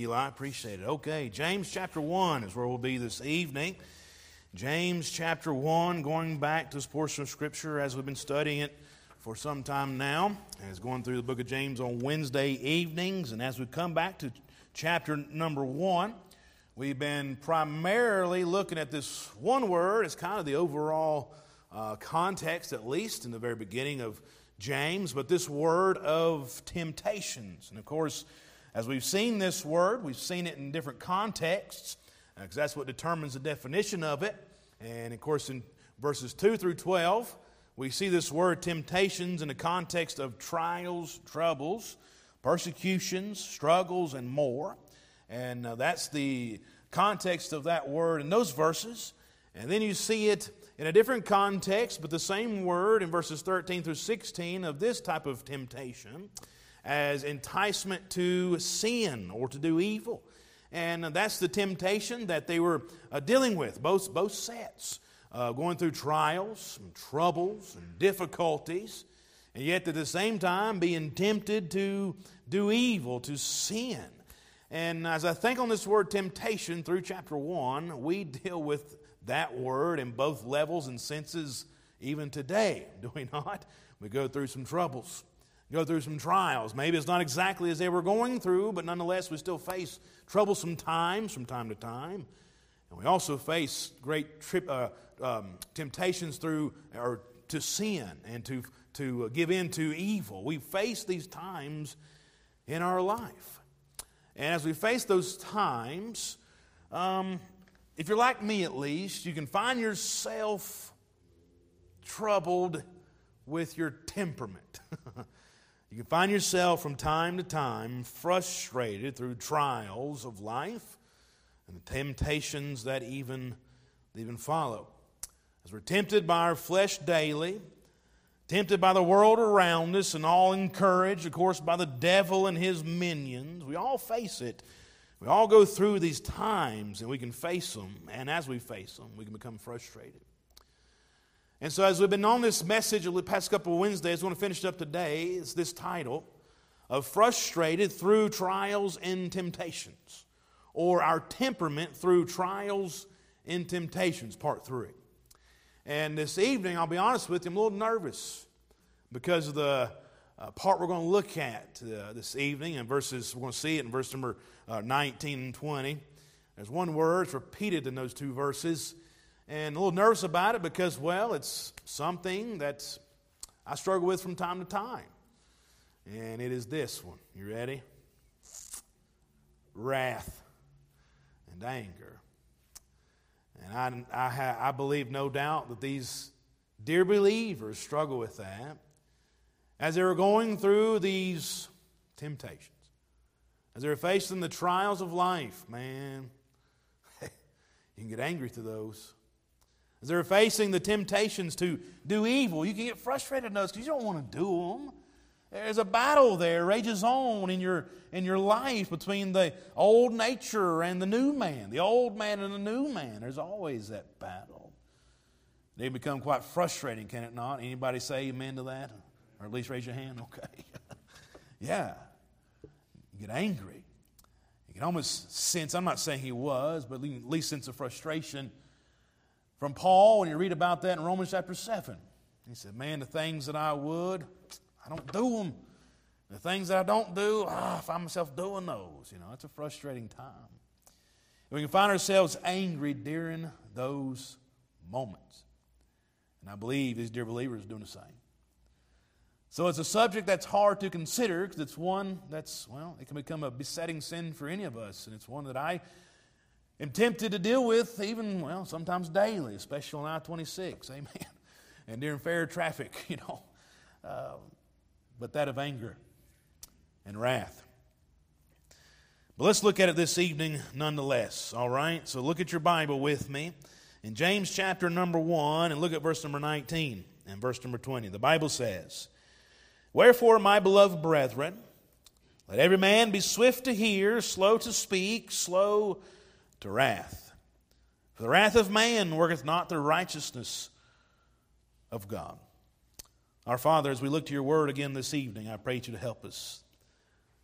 Eli, appreciate it. Okay, James chapter 1 is where we'll be this evening. James chapter 1, going back to this portion of Scripture as we've been studying it for some time now, as going through the book of James on Wednesday evenings. And as we come back to chapter number 1, we've been primarily looking at this one word as kind of the overall uh, context, at least in the very beginning of James, but this word of temptations. And of course, as we've seen this word, we've seen it in different contexts, because uh, that's what determines the definition of it. And of course, in verses 2 through 12, we see this word temptations in the context of trials, troubles, persecutions, struggles, and more. And uh, that's the context of that word in those verses. And then you see it in a different context, but the same word in verses 13 through 16 of this type of temptation as enticement to sin or to do evil. And that's the temptation that they were uh, dealing with, both, both sets, uh, going through trials and troubles and difficulties, and yet at the same time being tempted to do evil, to sin. And as I think on this word temptation through chapter 1, we deal with that word in both levels and senses even today, do we not? We go through some troubles go through some trials. Maybe it's not exactly as they were going through, but nonetheless, we still face troublesome times from time to time. And we also face great uh, um, temptations through or to sin and to, to give in to evil. We face these times in our life. And as we face those times, um, if you're like me at least, you can find yourself troubled with your temperament. You can find yourself from time to time frustrated through trials of life and the temptations that even, even follow. As we're tempted by our flesh daily, tempted by the world around us, and all encouraged, of course, by the devil and his minions, we all face it. We all go through these times and we can face them. And as we face them, we can become frustrated. And so, as we've been on this message the past couple of Wednesdays, I want to finish up today. It's this title of Frustrated Through Trials and Temptations, or Our Temperament Through Trials and Temptations, Part 3. And this evening, I'll be honest with you, I'm a little nervous because of the uh, part we're going to look at uh, this evening, and verses, we're going to see it in verse number uh, 19 and 20. There's one word repeated in those two verses and a little nervous about it because, well, it's something that I struggle with from time to time. And it is this one. You ready? Wrath and anger. And I, I, ha, I believe, no doubt, that these dear believers struggle with that as they were going through these temptations, as they're facing the trials of life. Man, you can get angry through those. As they're facing the temptations to do evil, you can get frustrated in those because you don't want to do them. There's a battle there, rages on in your, in your life between the old nature and the new man, the old man and the new man. There's always that battle. They become quite frustrating, can it not? Anybody say amen to that? Or at least raise your hand? Okay. yeah. You get angry. You can almost sense, I'm not saying he was, but at least sense of frustration from Paul, when you read about that in Romans chapter 7. He said, Man, the things that I would, I don't do them. The things that I don't do, ah, I find myself doing those. You know, it's a frustrating time. we can find ourselves angry during those moments. And I believe these dear believers are doing the same. So it's a subject that's hard to consider because it's one that's, well, it can become a besetting sin for any of us. And it's one that I am tempted to deal with even, well, sometimes daily, especially on I 26. Amen. And during fair traffic, you know. Uh, but that of anger and wrath. But let's look at it this evening nonetheless, all right? So look at your Bible with me in James chapter number 1 and look at verse number 19 and verse number 20. The Bible says, Wherefore, my beloved brethren, let every man be swift to hear, slow to speak, slow to wrath. For the wrath of man worketh not the righteousness of God. Our Father, as we look to your word again this evening, I pray you to help us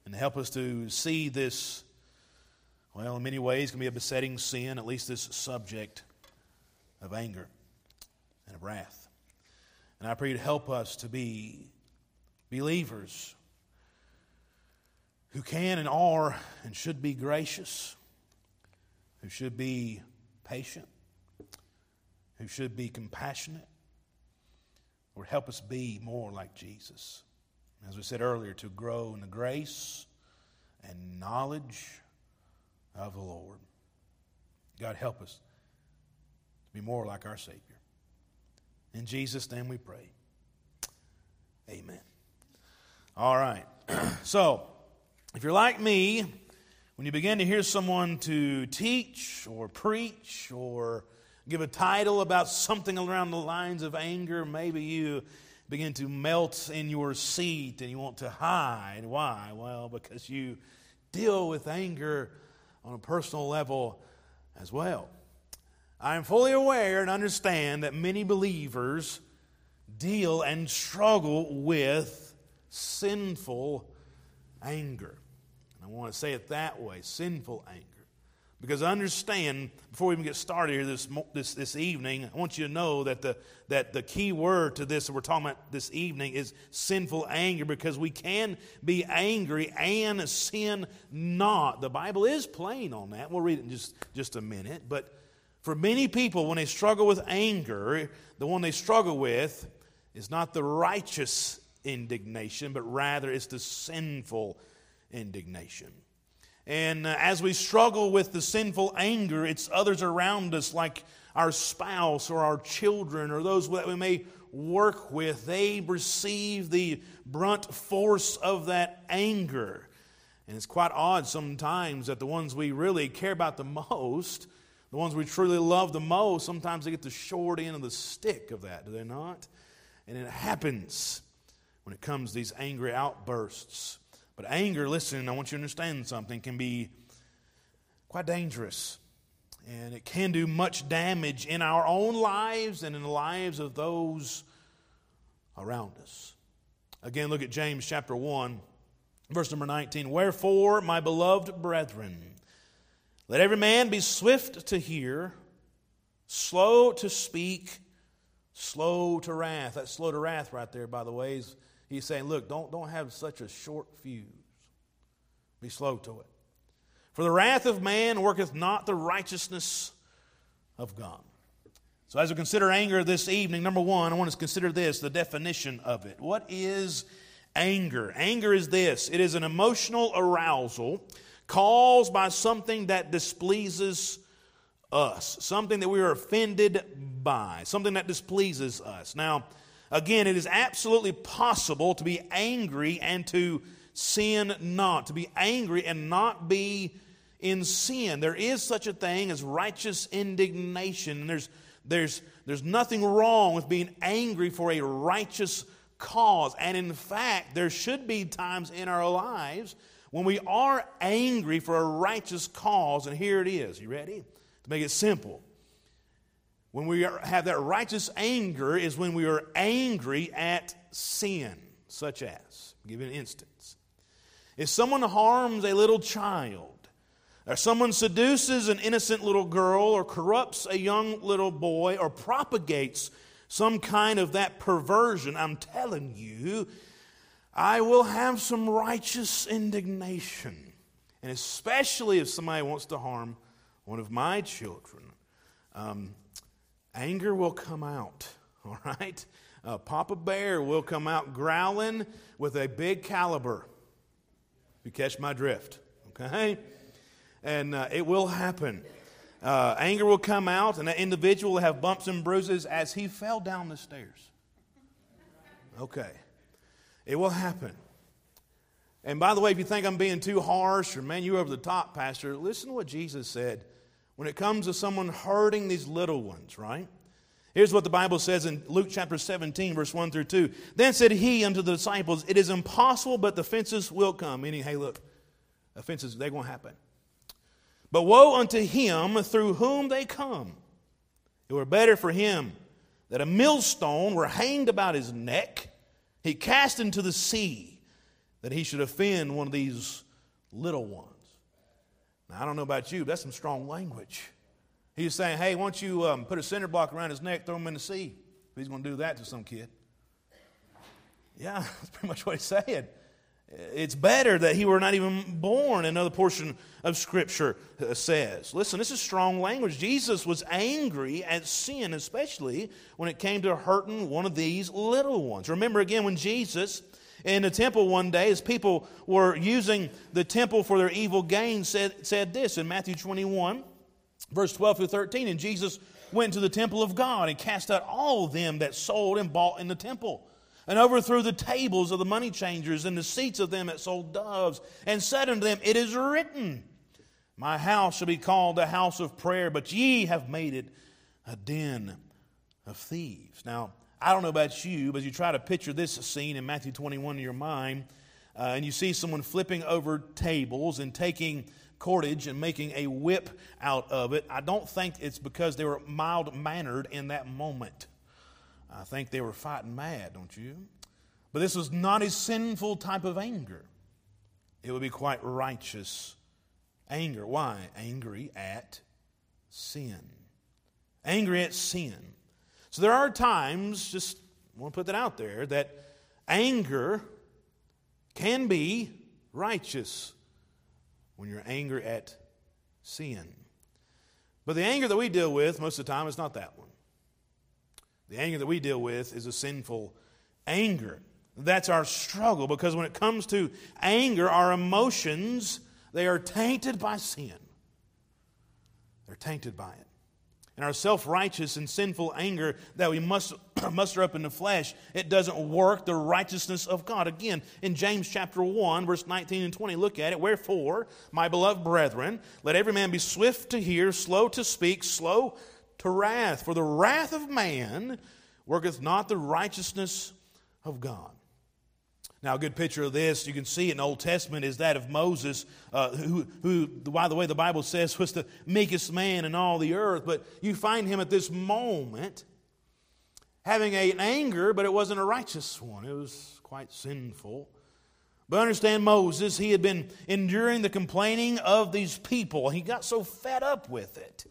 and help us to see this well, in many ways, can be a besetting sin, at least this subject of anger and of wrath. And I pray you to help us to be believers who can and are and should be gracious, who should be patient, who should be compassionate. Lord, help us be more like Jesus. As we said earlier, to grow in the grace and knowledge of the Lord. God, help us to be more like our Savior. In Jesus' name we pray. Amen. All right. so, if you're like me, when you begin to hear someone to teach or preach or give a title about something around the lines of anger, maybe you begin to melt in your seat and you want to hide. Why? Well, because you deal with anger on a personal level as well. I am fully aware and understand that many believers deal and struggle with sinful anger. I want to say it that way sinful anger. Because understand, before we even get started here this, this, this evening, I want you to know that the, that the key word to this that we're talking about this evening is sinful anger because we can be angry and sin not. The Bible is plain on that. We'll read it in just, just a minute. But for many people, when they struggle with anger, the one they struggle with is not the righteous indignation, but rather it's the sinful indignation. And uh, as we struggle with the sinful anger, it's others around us, like our spouse or our children or those that we may work with. They receive the brunt force of that anger. And it's quite odd sometimes that the ones we really care about the most, the ones we truly love the most, sometimes they get the short end of the stick of that, do they not? And it happens when it comes to these angry outbursts. But anger, listen, I want you to understand something, can be quite dangerous. And it can do much damage in our own lives and in the lives of those around us. Again, look at James chapter 1, verse number 19. Wherefore, my beloved brethren, let every man be swift to hear, slow to speak, slow to wrath. That slow to wrath right there, by the way, is He's saying, look, don't, don't have such a short fuse. Be slow to it. For the wrath of man worketh not the righteousness of God. So, as we consider anger this evening, number one, I want us to consider this the definition of it. What is anger? Anger is this it is an emotional arousal caused by something that displeases us, something that we are offended by, something that displeases us. Now, Again, it is absolutely possible to be angry and to sin not, to be angry and not be in sin. There is such a thing as righteous indignation. There's, there's, there's nothing wrong with being angry for a righteous cause. And in fact, there should be times in our lives when we are angry for a righteous cause. And here it is. You ready? To make it simple. When we are, have that righteous anger is when we are angry at sin, such as, give you an instance. If someone harms a little child, or someone seduces an innocent little girl, or corrupts a young little boy, or propagates some kind of that perversion, I'm telling you, I will have some righteous indignation. And especially if somebody wants to harm one of my children. Um, anger will come out, all right? Papa Bear will come out growling with a big caliber. You catch my drift, okay? And uh, it will happen. Uh, anger will come out, and that individual will have bumps and bruises as he fell down the stairs. Okay. It will happen. And by the way, if you think I'm being too harsh or man, you're over the top, Pastor, listen to what Jesus said when it comes to someone hurting these little ones, right? Here's what the Bible says in Luke chapter 17, verse 1 through 2. Then said he unto the disciples, It is impossible, but the offenses will come. Meaning, hey, look, offenses, they're going to happen. But woe unto him through whom they come. It were better for him that a millstone were hanged about his neck, he cast into the sea, that he should offend one of these little ones. Now, I don't know about you, but that's some strong language. He's saying, hey, why don't you um, put a cinder block around his neck, throw him in the sea? He's going to do that to some kid. Yeah, that's pretty much what he's saying. It's better that he were not even born, another portion of Scripture uh, says. Listen, this is strong language. Jesus was angry at sin, especially when it came to hurting one of these little ones. Remember again when Jesus in the temple one day, as people were using the temple for their evil gain, said, said this in Matthew 21, verse 12 through 13. And Jesus went to the temple of God and cast out all them that sold and bought in the temple and overthrew the tables of the money changers and the seats of them that sold doves, and said unto them, It is written, My house shall be called a house of prayer, but ye have made it a den of thieves. Now, I don't know about you, but you try to picture this scene in Matthew 21 in your mind, uh, and you see someone flipping over tables and taking cordage and making a whip out of it, I don't think it's because they were mild mannered in that moment. I think they were fighting mad, don't you? But this was not a sinful type of anger. It would be quite righteous anger. Why? Angry at sin. Angry at sin. So there are times, just want to put that out there, that anger can be righteous when you're angry at sin. But the anger that we deal with most of the time is not that one. The anger that we deal with is a sinful anger. That's our struggle because when it comes to anger, our emotions, they are tainted by sin. They're tainted by it. And our self righteous and sinful anger that we must muster up in the flesh, it doesn't work the righteousness of God. Again, in James chapter 1, verse 19 and 20, look at it. Wherefore, my beloved brethren, let every man be swift to hear, slow to speak, slow to wrath. For the wrath of man worketh not the righteousness of God. Now, a good picture of this you can see in the Old Testament is that of Moses, uh, who, who, by the way, the Bible says was the meekest man in all the earth. But you find him at this moment having a, an anger, but it wasn't a righteous one, it was quite sinful. But understand Moses, he had been enduring the complaining of these people. He got so fed up with it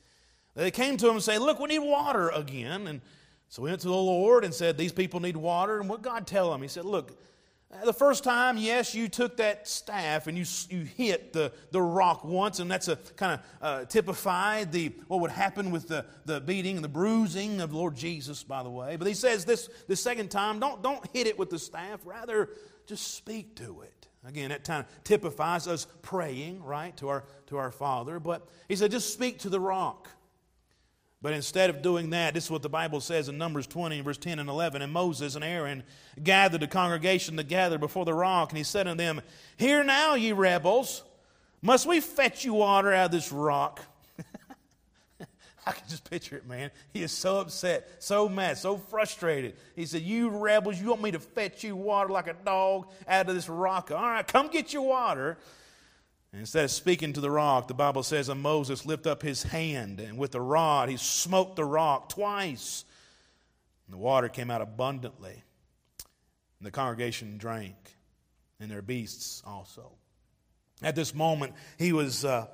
they came to him and said, Look, we need water again. And so we went to the Lord and said, These people need water. And what God tell him? He said, Look, the first time, yes, you took that staff and you, you hit the, the rock once, and that's a kind of uh, typified the what would happen with the, the beating and the bruising of Lord Jesus, by the way. But he says this the second time, don't, don't hit it with the staff, rather just speak to it. Again, that of typifies us praying, right, to our, to our Father. But he said, just speak to the rock. But instead of doing that, this is what the Bible says in Numbers 20, verse 10 and 11. And Moses and Aaron gathered the congregation together before the rock, and he said unto them, Hear now, ye rebels, must we fetch you water out of this rock? I can just picture it, man. He is so upset, so mad, so frustrated. He said, You rebels, you want me to fetch you water like a dog out of this rock? All right, come get your water. And instead of speaking to the rock, the Bible says, and Moses lifted up his hand, and with the rod he smote the rock twice. And the water came out abundantly. And the congregation drank, and their beasts also. At this moment, he was uh,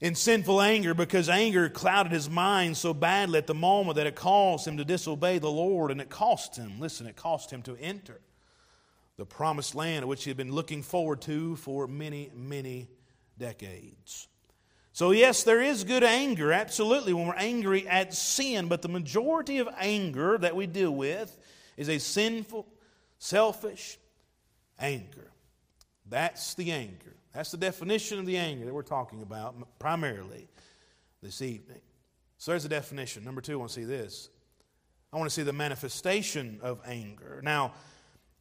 in sinful anger because anger clouded his mind so badly at the moment that it caused him to disobey the Lord, and it cost him, listen, it cost him to enter the promised land which he had been looking forward to for many, many decades. So, yes, there is good anger, absolutely, when we're angry at sin, but the majority of anger that we deal with is a sinful, selfish anger. That's the anger. That's the definition of the anger that we're talking about primarily this evening. So, there's a definition. Number two, I want to see this. I want to see the manifestation of anger. Now,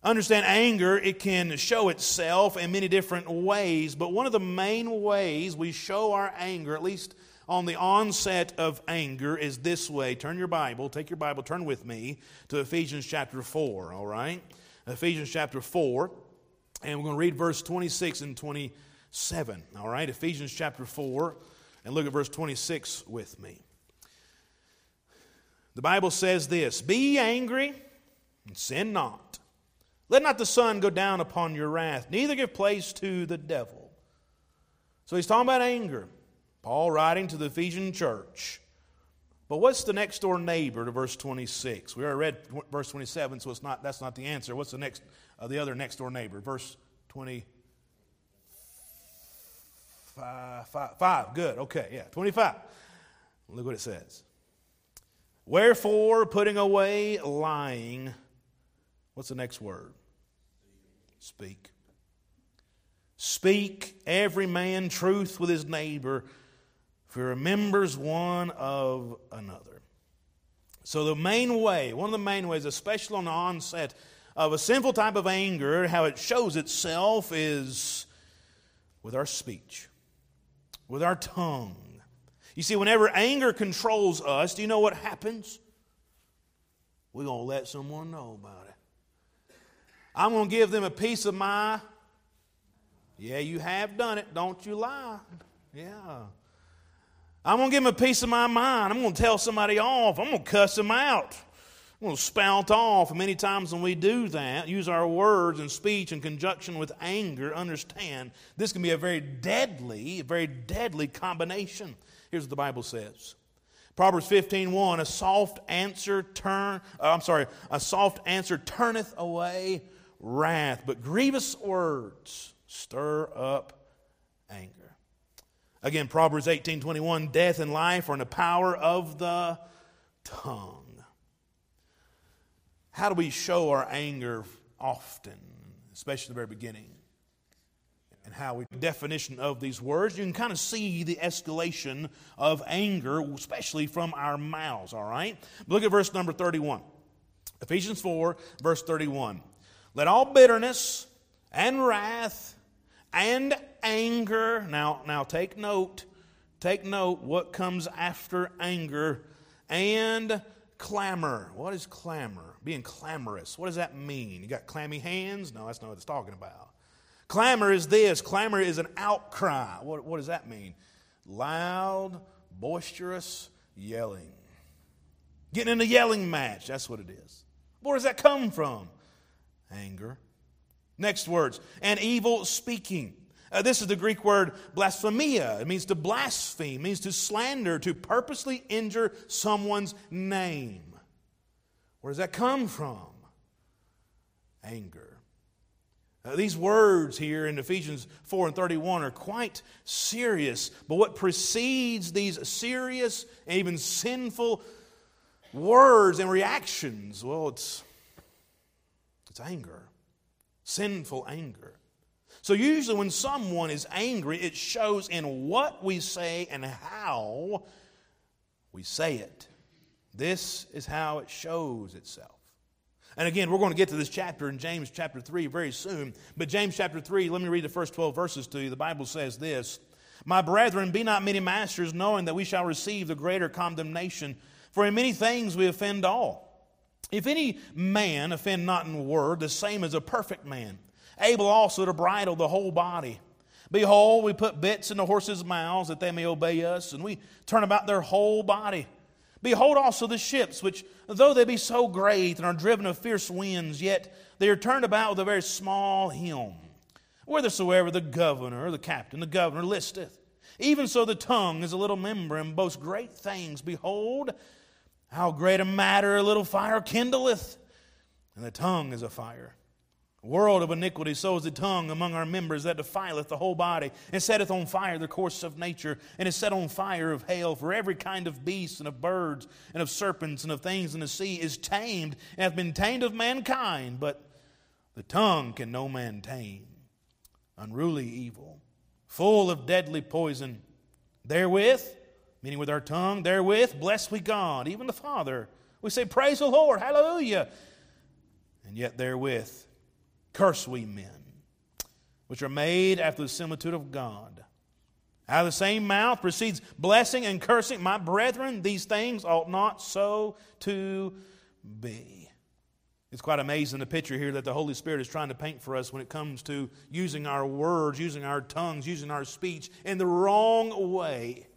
Understand anger, it can show itself in many different ways, but one of the main ways we show our anger, at least on the onset of anger, is this way. Turn your Bible, take your Bible, turn with me to Ephesians chapter 4, all right? Ephesians chapter 4, and we're going to read verse 26 and 27, all right? Ephesians chapter 4, and look at verse 26 with me. The Bible says this Be angry and sin not. Let not the sun go down upon your wrath, neither give place to the devil. So he's talking about anger. Paul writing to the Ephesian church. But what's the next door neighbor to verse 26? We already read verse 27, so it's not, that's not the answer. What's the next, uh, the other next door neighbor? Verse 25. Five, five. Good. Okay. Yeah. 25. Look what it says. Wherefore, putting away lying, what's the next word? Speak. Speak every man truth with his neighbor, for he remembers one of another. So, the main way, one of the main ways, especially on the onset of a sinful type of anger, how it shows itself is with our speech, with our tongue. You see, whenever anger controls us, do you know what happens? We're going to let someone know about it. I'm going to give them a piece of my. Yeah, you have done it. Don't you lie. Yeah. I'm going to give them a piece of my mind. I'm going to tell somebody off. I'm going to cuss them out. I'm going to spout off. And many times when we do that, use our words and speech in conjunction with anger, understand this can be a very deadly, very deadly combination. Here's what the Bible says. Proverbs 15:1 a soft answer turn uh, I'm sorry a soft answer turneth away wrath but grievous words stir up anger. Again Proverbs 18:21 death and life are in the power of the tongue. How do we show our anger often especially the very beginning? and how we definition of these words, you can kind of see the escalation of anger, especially from our mouths, all right? Look at verse number 31. Ephesians 4, verse 31. Let all bitterness and wrath and anger, now, now take note, take note what comes after anger, and clamor. What is clamor? Being clamorous. What does that mean? You got clammy hands? No, that's not what it's talking about. Clamor is this clamor is an outcry. What, what does that mean? Loud, boisterous yelling. Getting in a yelling match, that's what it is. Where does that come from? Anger. Next words, and evil speaking. Uh, this is the Greek word blasphemia. It means to blaspheme, means to slander, to purposely injure someone's name. Where does that come from? Anger. Uh, these words here in Ephesians 4 and 31 are quite serious, but what precedes these serious and even sinful words and reactions, well, it's, it's anger, sinful anger. So, usually, when someone is angry, it shows in what we say and how we say it. This is how it shows itself. And again, we're going to get to this chapter in James chapter 3 very soon. But James chapter 3, let me read the first 12 verses to you. The Bible says this My brethren, be not many masters, knowing that we shall receive the greater condemnation. For in many things we offend all. If any man offend not in word, the same as a perfect man, able also to bridle the whole body. Behold, we put bits in the horses' mouths that they may obey us, and we turn about their whole body. Behold also the ships, which, though they be so great and are driven of fierce winds, yet they are turned about with a very small helm, whithersoever the governor, the captain, the governor listeth. Even so the tongue is a little member and boasts great things. Behold, how great a matter a little fire kindleth, and the tongue is a fire world of iniquity, so is the tongue among our members that defileth the whole body, and setteth on fire the course of nature, and is set on fire of hail. For every kind of beast, and of birds, and of serpents, and of things in the sea is tamed, and hath been tamed of mankind, but the tongue can no man tame. Unruly evil, full of deadly poison. Therewith, meaning with our tongue, therewith bless we God, even the Father. We say, Praise the Lord, hallelujah. And yet therewith curse we men, which are made after the similitude of God. Out of the same mouth proceeds blessing and cursing. My brethren, these things ought not so to be. It's quite amazing the picture here that the Holy Spirit is trying to paint for us when it comes to using our words, using our tongues, using our speech in the wrong way.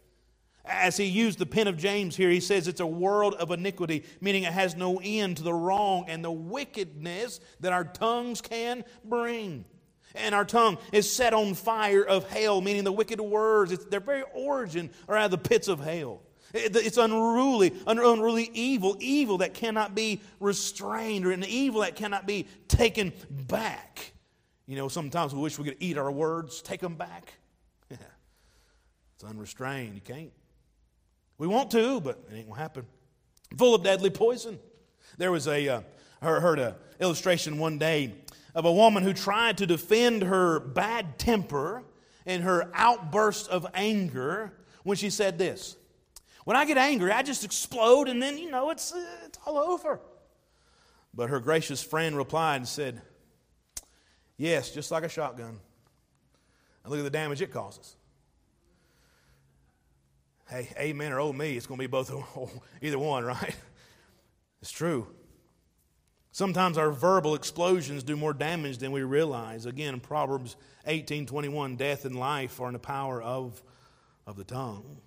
As he used the pen of James here, he says it's a world of iniquity, meaning it has no end to the wrong and the wickedness that our tongues can bring. And our tongue is set on fire of hell, meaning the wicked words. It's, their very origin are out of the pits of hell. It's unruly, unruly evil, evil that cannot be restrained, or an evil that cannot be taken back. You know, sometimes we wish we could eat our words, take them back. it's unrestrained. You can't. We want to, but it ain't going to happen. Full of deadly poison. There was a, uh, heard an illustration one day of a woman who tried to defend her bad temper and her outburst of anger when she said this When I get angry, I just explode and then, you know, it's, uh, it's all over. But her gracious friend replied and said, Yes, just like a shotgun. And look at the damage it causes. Hey, amen or oh me, it's going to be both, either one, right? It's true. Sometimes our verbal explosions do more damage than we realize. Again, Proverbs 18:21, death and life are in the power of, of the tongue.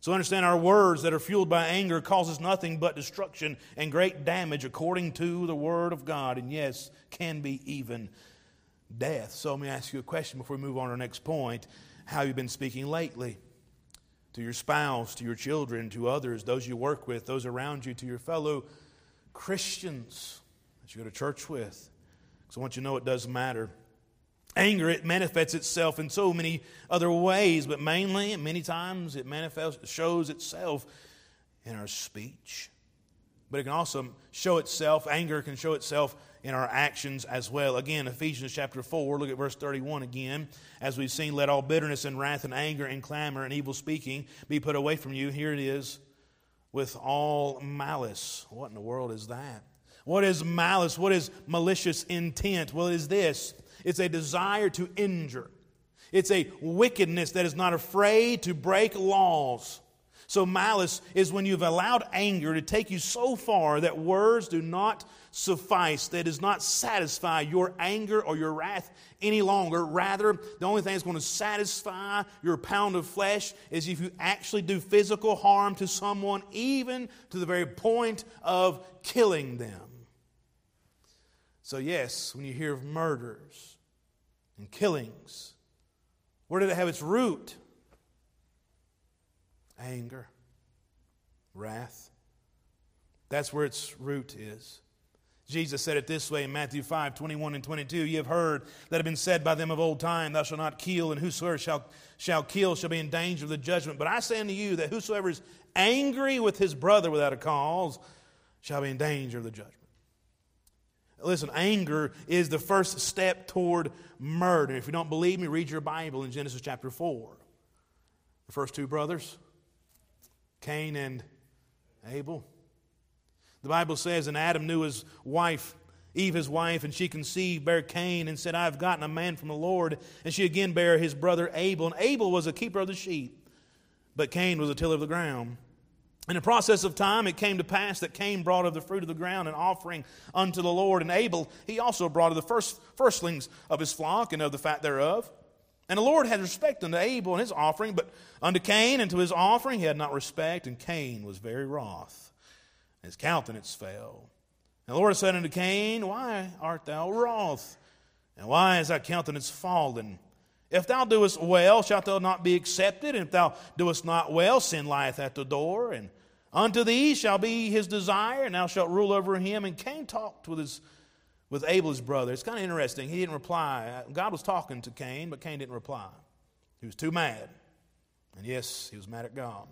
So understand our words that are fueled by anger causes nothing but destruction and great damage according to the word of God and yes, can be even death. So let me ask you a question before we move on to our next point. How have you been speaking lately? To your spouse, to your children, to others, those you work with, those around you, to your fellow Christians that you go to church with. Because I want you to know it does matter. Anger, it manifests itself in so many other ways, but mainly, and many times, it manifests, shows itself in our speech. But it can also show itself, anger can show itself in our actions as well. Again, Ephesians chapter 4, look at verse 31 again. As we've seen, let all bitterness and wrath and anger and clamor and evil speaking be put away from you. Here it is with all malice. What in the world is that? What is malice? What is malicious intent? Well, it is this it's a desire to injure, it's a wickedness that is not afraid to break laws. So, malice is when you've allowed anger to take you so far that words do not suffice, that does not satisfy your anger or your wrath any longer. Rather, the only thing that's going to satisfy your pound of flesh is if you actually do physical harm to someone, even to the very point of killing them. So, yes, when you hear of murders and killings, where did it have its root? Anger, wrath. That's where its root is. Jesus said it this way in Matthew 5 21 and 22. You have heard that have been said by them of old time, Thou shalt not kill, and whosoever shall, shall kill shall be in danger of the judgment. But I say unto you that whosoever is angry with his brother without a cause shall be in danger of the judgment. Listen, anger is the first step toward murder. If you don't believe me, read your Bible in Genesis chapter 4. The first two brothers, Cain and Abel. The Bible says, and Adam knew his wife, Eve his wife, and she conceived, bare Cain, and said, I have gotten a man from the Lord. And she again bare his brother Abel. And Abel was a keeper of the sheep, but Cain was a tiller of the ground. In the process of time, it came to pass that Cain brought of the fruit of the ground an offering unto the Lord, and Abel he also brought of the first firstlings of his flock and of the fat thereof. And the Lord had respect unto Abel and his offering, but unto Cain and to his offering he had not respect, and Cain was very wroth and his countenance fell. And the Lord said unto Cain, Why art thou wroth? And why is thy countenance fallen? If thou doest well, shalt thou not be accepted? And if thou doest not well, sin lieth at the door. And unto thee shall be his desire, and thou shalt rule over him. And Cain talked with his with Abel's brother. It's kind of interesting. He didn't reply. God was talking to Cain, but Cain didn't reply. He was too mad. And yes, he was mad at God.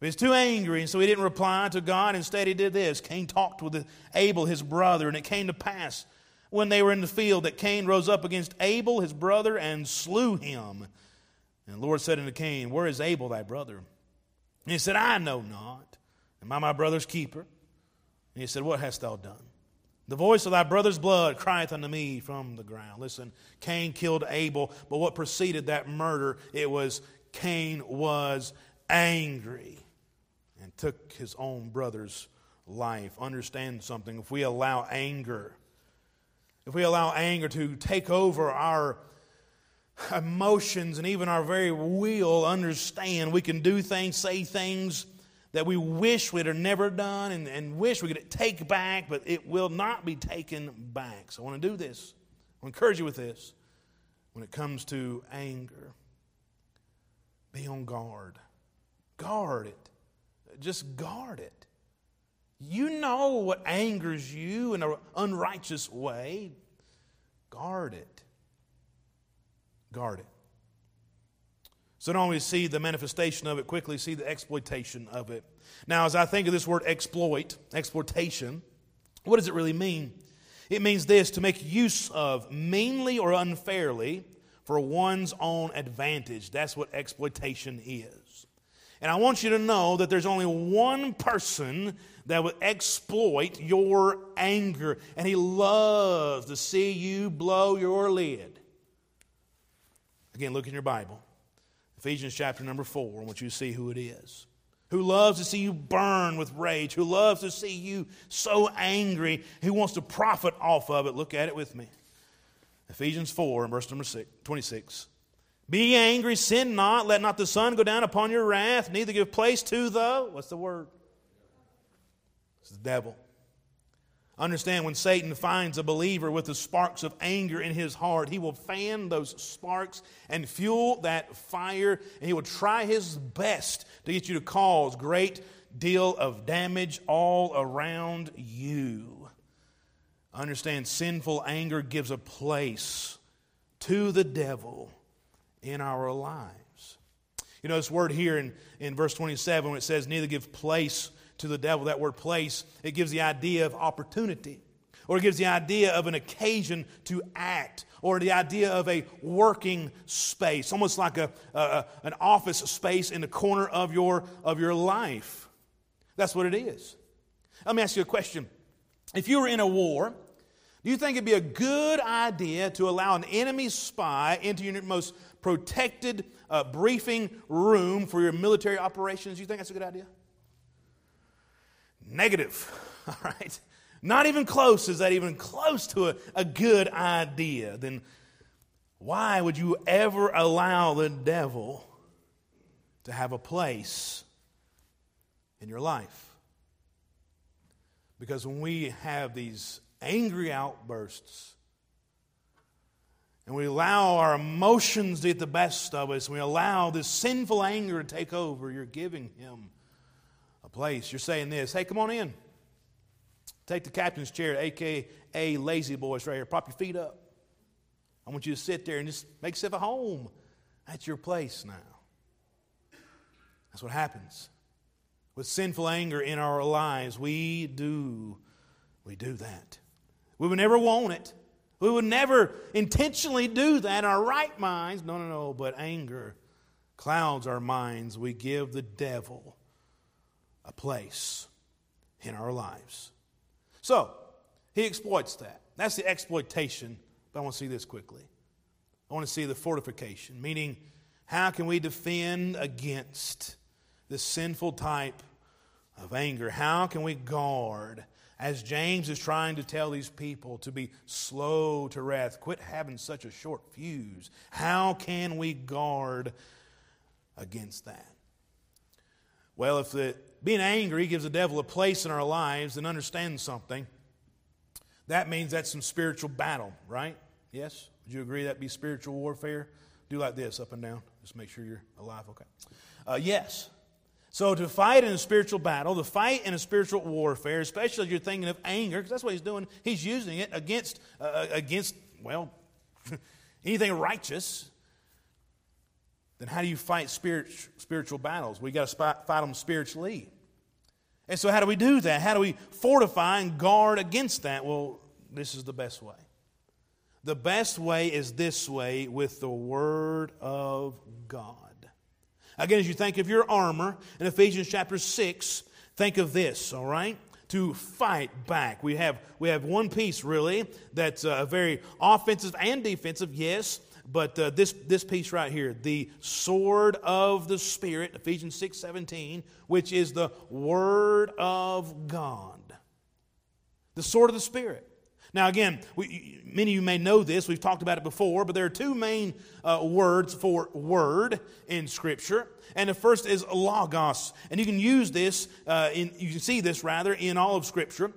He was too angry, and so he didn't reply to God. Instead, he did this. Cain talked with Abel, his brother, and it came to pass when they were in the field that Cain rose up against Abel, his brother, and slew him. And the Lord said unto Cain, Where is Abel, thy brother? And he said, I know not. Am I my brother's keeper? And he said, What hast thou done? The voice of thy brother's blood crieth unto me from the ground. Listen, Cain killed Abel, but what preceded that murder, it was Cain was angry and took his own brother's life. Understand something. If we allow anger, if we allow anger to take over our emotions and even our very will, understand we can do things, say things that we wish we'd have never done and, and wish we could take back, but it will not be taken back. So I want to do this. I'll encourage you with this. When it comes to anger, be on guard. Guard it. Just guard it. You know what angers you in an unrighteous way. Guard it. Guard it. So don't only see the manifestation of it quickly, see the exploitation of it. Now, as I think of this word exploit, exploitation, what does it really mean? It means this to make use of meanly or unfairly for one's own advantage. That's what exploitation is. And I want you to know that there's only one person that would exploit your anger, and he loves to see you blow your lid. Again, look in your Bible. Ephesians chapter number 4. I want you to see who it is who loves to see you burn with rage, who loves to see you so angry, who wants to profit off of it. Look at it with me. Ephesians 4 verse number six, 26. Be angry, sin not, let not the sun go down upon your wrath, neither give place to the, what's the word? It's the devil. Understand when Satan finds a believer with the sparks of anger in his heart, he will fan those sparks and fuel that fire, and he will try his best to get you to cause great deal of damage all around you. Understand sinful anger gives a place to the devil in our lives. You know, this word here in, in verse 27, when it says, neither give place to the devil, that word place, it gives the idea of opportunity, or it gives the idea of an occasion to act, or the idea of a working space, almost like a, a, an office space in the corner of your, of your life. That's what it is. Let me ask you a question. If you were in a war, do you think it'd be a good idea to allow an enemy spy into your most protected uh, briefing room for your military operations? You think that's a good idea? Negative. All right. Not even close. Is that even close to a, a good idea? Then why would you ever allow the devil to have a place in your life? Because when we have these angry outbursts, and we allow our emotions to get the best of us, we allow this sinful anger to take over, you're giving him place. You're saying this hey, come on in. Take the captain's chair, aka La-Z-Boys, right here. Prop your feet up. I want you to sit there and just make yourself a home. That's your place now. That's what happens. With sinful anger in our lives, we do, we do that. We would never want it. We would never intentionally do that in our right minds. No, no, no. But anger clouds our minds. We give the devil a place in our lives. So, he exploits that. That's the exploitation. But I want to see this quickly. I want to see the fortification, meaning how can we defend against this sinful type of anger? How can we guard? As James is trying to tell these people to be slow to wrath, quit having such a short fuse. How can we guard against that? Well, if the being angry gives the devil a place in our lives and understand something. That means that's some spiritual battle, right? Yes? Would you agree that'd be spiritual warfare? Do like this, up and down. Just make sure you're alive, okay? Uh, yes. So to fight in a spiritual battle, to fight in a spiritual warfare, especially as you're thinking of anger, because that's what he's doing. He's using it against, uh, uh against well, anything righteous then how do you fight spirit, spiritual battles? We got to fight them spiritually. And so, how do we do that? How do we fortify and guard against that? Well, this is the best way. The best way is this way with the Word of God. Again, as you think of your armor in Ephesians chapter 6, think of this, all right? To fight back. We have, we have one piece, really, that's uh, very offensive and defensive, yes, but uh, this, this piece right here, the sword of the Spirit, Ephesians 6 17, which is the Word of God. The sword of the Spirit. Now, again, we, many of you may know this. We've talked about it before, but there are two main uh, words for word in Scripture. And the first is logos. And you can use this, uh, in, you can see this rather, in all of Scripture.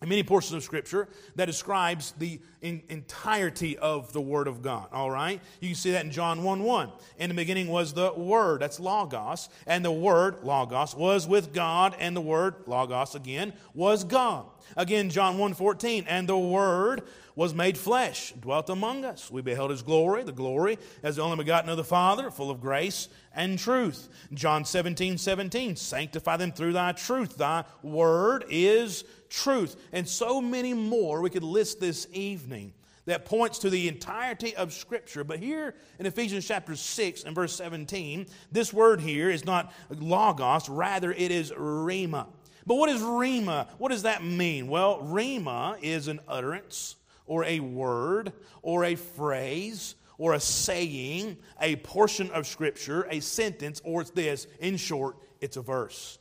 In many portions of Scripture that describes the in, entirety of the Word of God. All right? You can see that in John 1 1. In the beginning was the Word, that's Logos, and the Word, Logos, was with God, and the Word, Logos again, was God. Again, John 1 14, and the Word was made flesh, dwelt among us. We beheld his glory, the glory as the only begotten of the Father, full of grace and truth. John 17, 17, sanctify them through thy truth. Thy word is truth. And so many more we could list this evening that points to the entirety of Scripture. But here in Ephesians chapter 6 and verse 17, this word here is not logos, rather it is rhema. But what is rhema? What does that mean? Well, rhema is an utterance or a word or a phrase or a saying, a portion of Scripture, a sentence, or it's this. In short, it's a verse.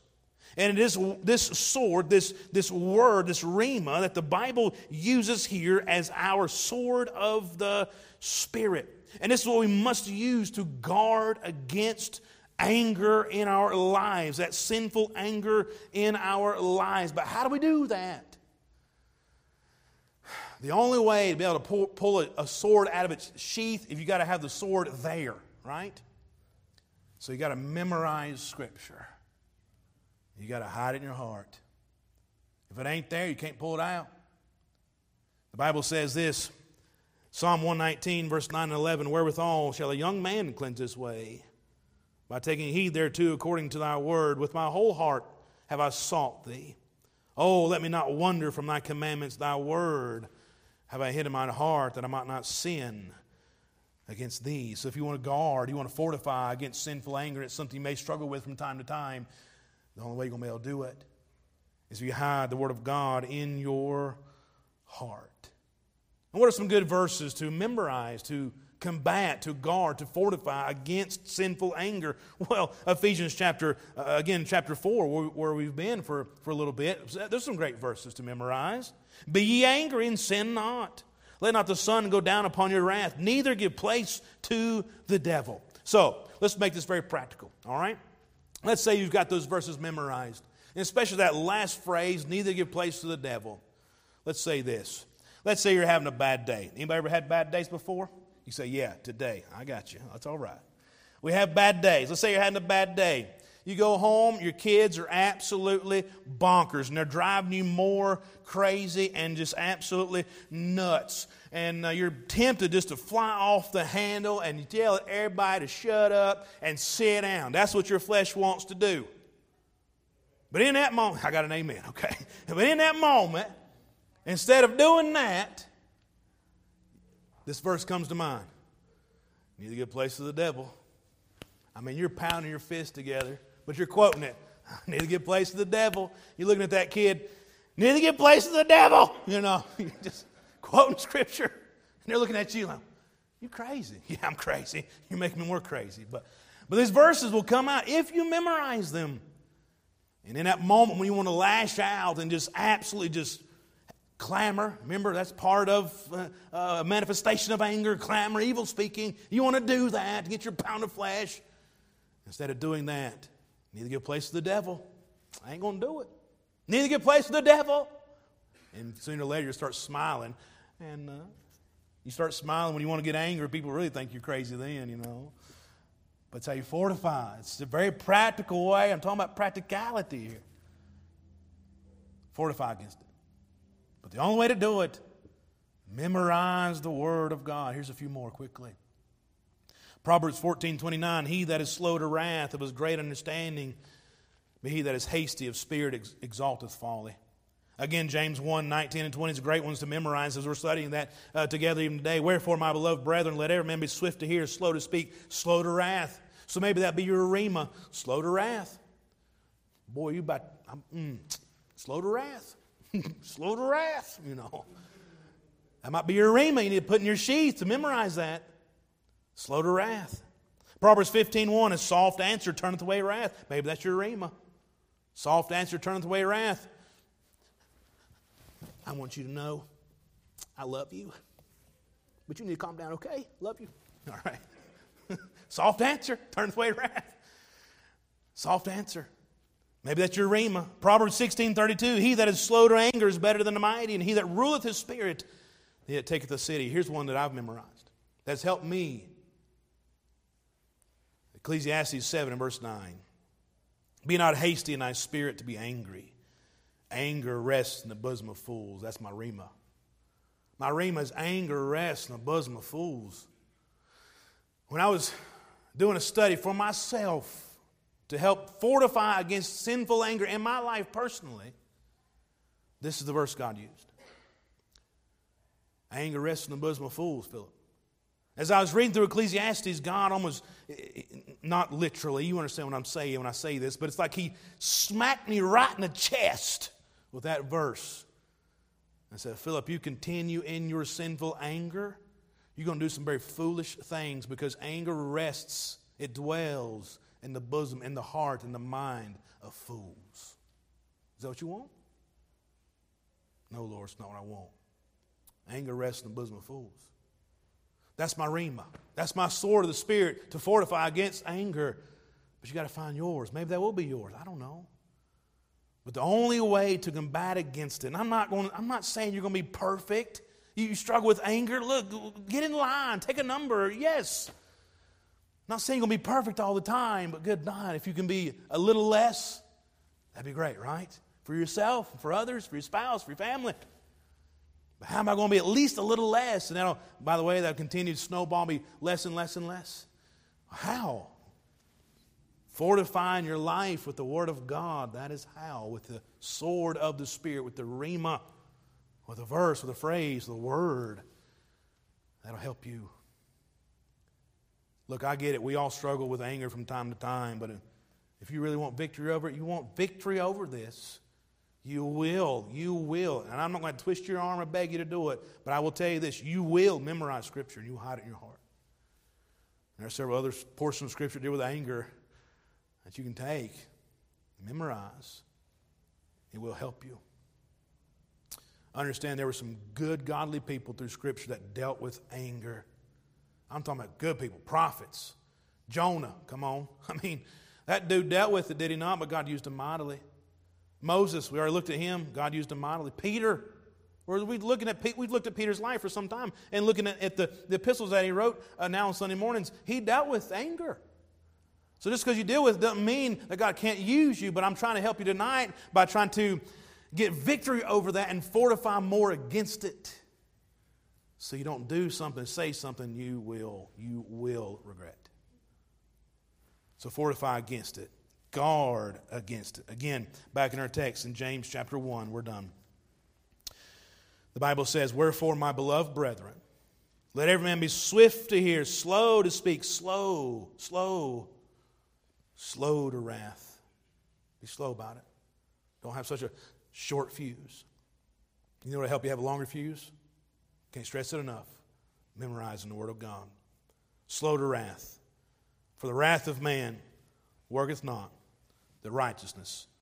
And it is this sword, this, this word, this rhema that the Bible uses here as our sword of the Spirit. And this is what we must use to guard against anger in our lives, that sinful anger in our lives. But how do we do that? The only way to be able to pull, pull a, a sword out of its sheath, if you got to have the sword there, right? So you got to memorize Scripture. You got to hide it in your heart. If it ain't there, you can't pull it out. The Bible says this Psalm 119, verse 9 and 11 Wherewithal shall a young man cleanse his way? By taking heed thereto according to thy word. With my whole heart have I sought thee. Oh, let me not wander from thy commandments. Thy word have I hid in my heart that I might not sin against thee? So if you want to guard, you want to fortify against sinful anger, it's something you may struggle with from time to time. The only way you're going to be able to do it is if you hide the Word of God in your heart. And what are some good verses to memorize, to combat, to guard, to fortify against sinful anger? Well, Ephesians chapter, uh, again, chapter 4, where, where, we've been for, for a little bit, there's some great verses to memorize. Be ye angry and sin not. Let not the sun go down upon your wrath, neither give place to the devil. So, let's make this very practical, all right? Let's say you've got those verses memorized, and especially that last phrase, neither give place to the devil. Let's say this. Let's say you're having a bad day. Anybody ever had bad days before? You say, Yeah, today. I got you. That's all right. We have bad days. Let's say you're having a bad day. You go home, your kids are absolutely bonkers, and they're driving you more crazy and just absolutely nuts. And uh, you're tempted just to fly off the handle and you tell everybody to shut up and sit down. That's what your flesh wants to do. But in that moment, I got an amen, okay? But in that moment, instead of doing that, this verse comes to mind. Neither give place to the devil. I mean, you're pounding your fist together but you're quoting it. Need to give place to the devil. You're looking at that kid. Need to give place to the devil. You know, you're just quoting scripture. And they're looking at you like, you're crazy. Yeah, I'm crazy. You're making me more crazy. But, but these verses will come out if you memorize them. And in that moment when you want to lash out and just absolutely just clamor, remember that's part of uh, a uh, manifestation of anger, clamor, evil speaking. You want to do that to get your pound of flesh. Instead of doing that, Neither give place to the devil. I ain't going to do it. Neither give place to the devil. And sooner or later, you start smiling. And uh, you start smiling when you want to get angry. People really think you're crazy then, you know. But it's how you fortify. It's a very practical way. I'm talking about practicality here. Fortify against it. But the only way to do it, memorize the Word of God. Here's a few more quickly. Proverbs 14 29, he that is slow to wrath of his great understanding, but he that is hasty of spirit ex- exalteth folly. Again, James 1 19 and 20 is great ones to memorize as we're studying that uh, together even today. Wherefore, my beloved brethren, let every man be swift to hear, slow to speak, slow to wrath. So maybe that be your rhema, slow to wrath. Boy, you about, mm, slow to wrath. slow to wrath, you know. That might be your rhema. You need to put in your sheath to memorize that slow to wrath. Proverbs 15:1, a soft answer turneth away wrath. Maybe that's your rhema. Soft answer turneth away wrath. I want you to know I love you. But you need to calm down, okay? Love you. All right. Soft answer, turneth away wrath. Soft answer. Maybe that's your rhema. Proverbs 16:32, He that is slow to anger is better than the mighty, and he that ruleth his spirit, he that taketh the city. Here's one that I've memorized that's helped me. Ecclesiastes 7 and verse 9. Be not hasty in thy spirit to be angry. Anger rests in the bosom of fools. That's my rhema. My rhema is anger rests in the bosom of fools. When I was doing a study for myself, to help fortify against sinful anger in my life personally, this is the verse God used. Anger rests in the bosom of fools, Philip. As I was reading through Ecclesiastes, God almost, eh, eh, not literally, you understand what I'm saying when I say this, but it's like He smacked me right in the chest with that verse. I said, Philip, you continue in your sinful anger, you're going to do some very foolish things because anger rests, it dwells in the bosom, in the heart, in the mind of fools. Is that what you want? No, Lord, it's not what I want. Anger rests in the bosom of fools. That's my rhema. That's my sword of the Spirit to fortify against anger. But you got to find yours. Maybe that will be yours. I don't know. But the only way to combat against it, and I'm not going, I'm not saying you're going to be perfect. You struggle with anger. Look, get in line, take a number. Yes, not saying you're going to be perfect all the time, but good night. If you can be a little less, that'd be great, right? For yourself, for others, for your spouse, for your family. But how am I going to be at least a little less? And that'll, by the way, that'll continue to snowball me less and less and less. How? Fortifying your life with the Word of God. That is how. With the sword of the Spirit, with the Rhema, with a verse, with a phrase, the Word. That'll help you. Look, I get it. We all struggle with anger from time to time, but if you really want victory over it, you want victory over this. You will. You will. And I'm not going to twist your arm or beg you to do it, but I will tell you this you will memorize Scripture and you hide it in your heart. And there are several other portions of Scripture deal with anger that you can take, memorize. It will help you. Understand there were some good, godly people through Scripture that dealt with anger. I'm talking about good people, prophets. Jonah, come on. I mean, that dude dealt with it, did he not? But God used him mightily. Moses, we already looked at him. God used him mightily. Peter, we're looking at we've looked at Peter's life for some time and looking at, at the, the epistles that he wrote uh, now on Sunday mornings. He dealt with anger. So just because you deal with it doesn't mean that God can't use you. But I'm trying to help you tonight by trying to get victory over that and fortify more against it. So you don't do something, say something you will, you will regret. So fortify against it. Guard against it. Again, back in our text in James chapter 1, we're done. The Bible says, Wherefore, my beloved brethren, let every man be swift to hear, slow to speak, slow, slow, slow to wrath. Be slow about it. Don't have such a short fuse. You know what will help you have a longer fuse? Can't stress it enough. Memorizing the Word of God. Slow to wrath. For the wrath of man worketh not the righteousness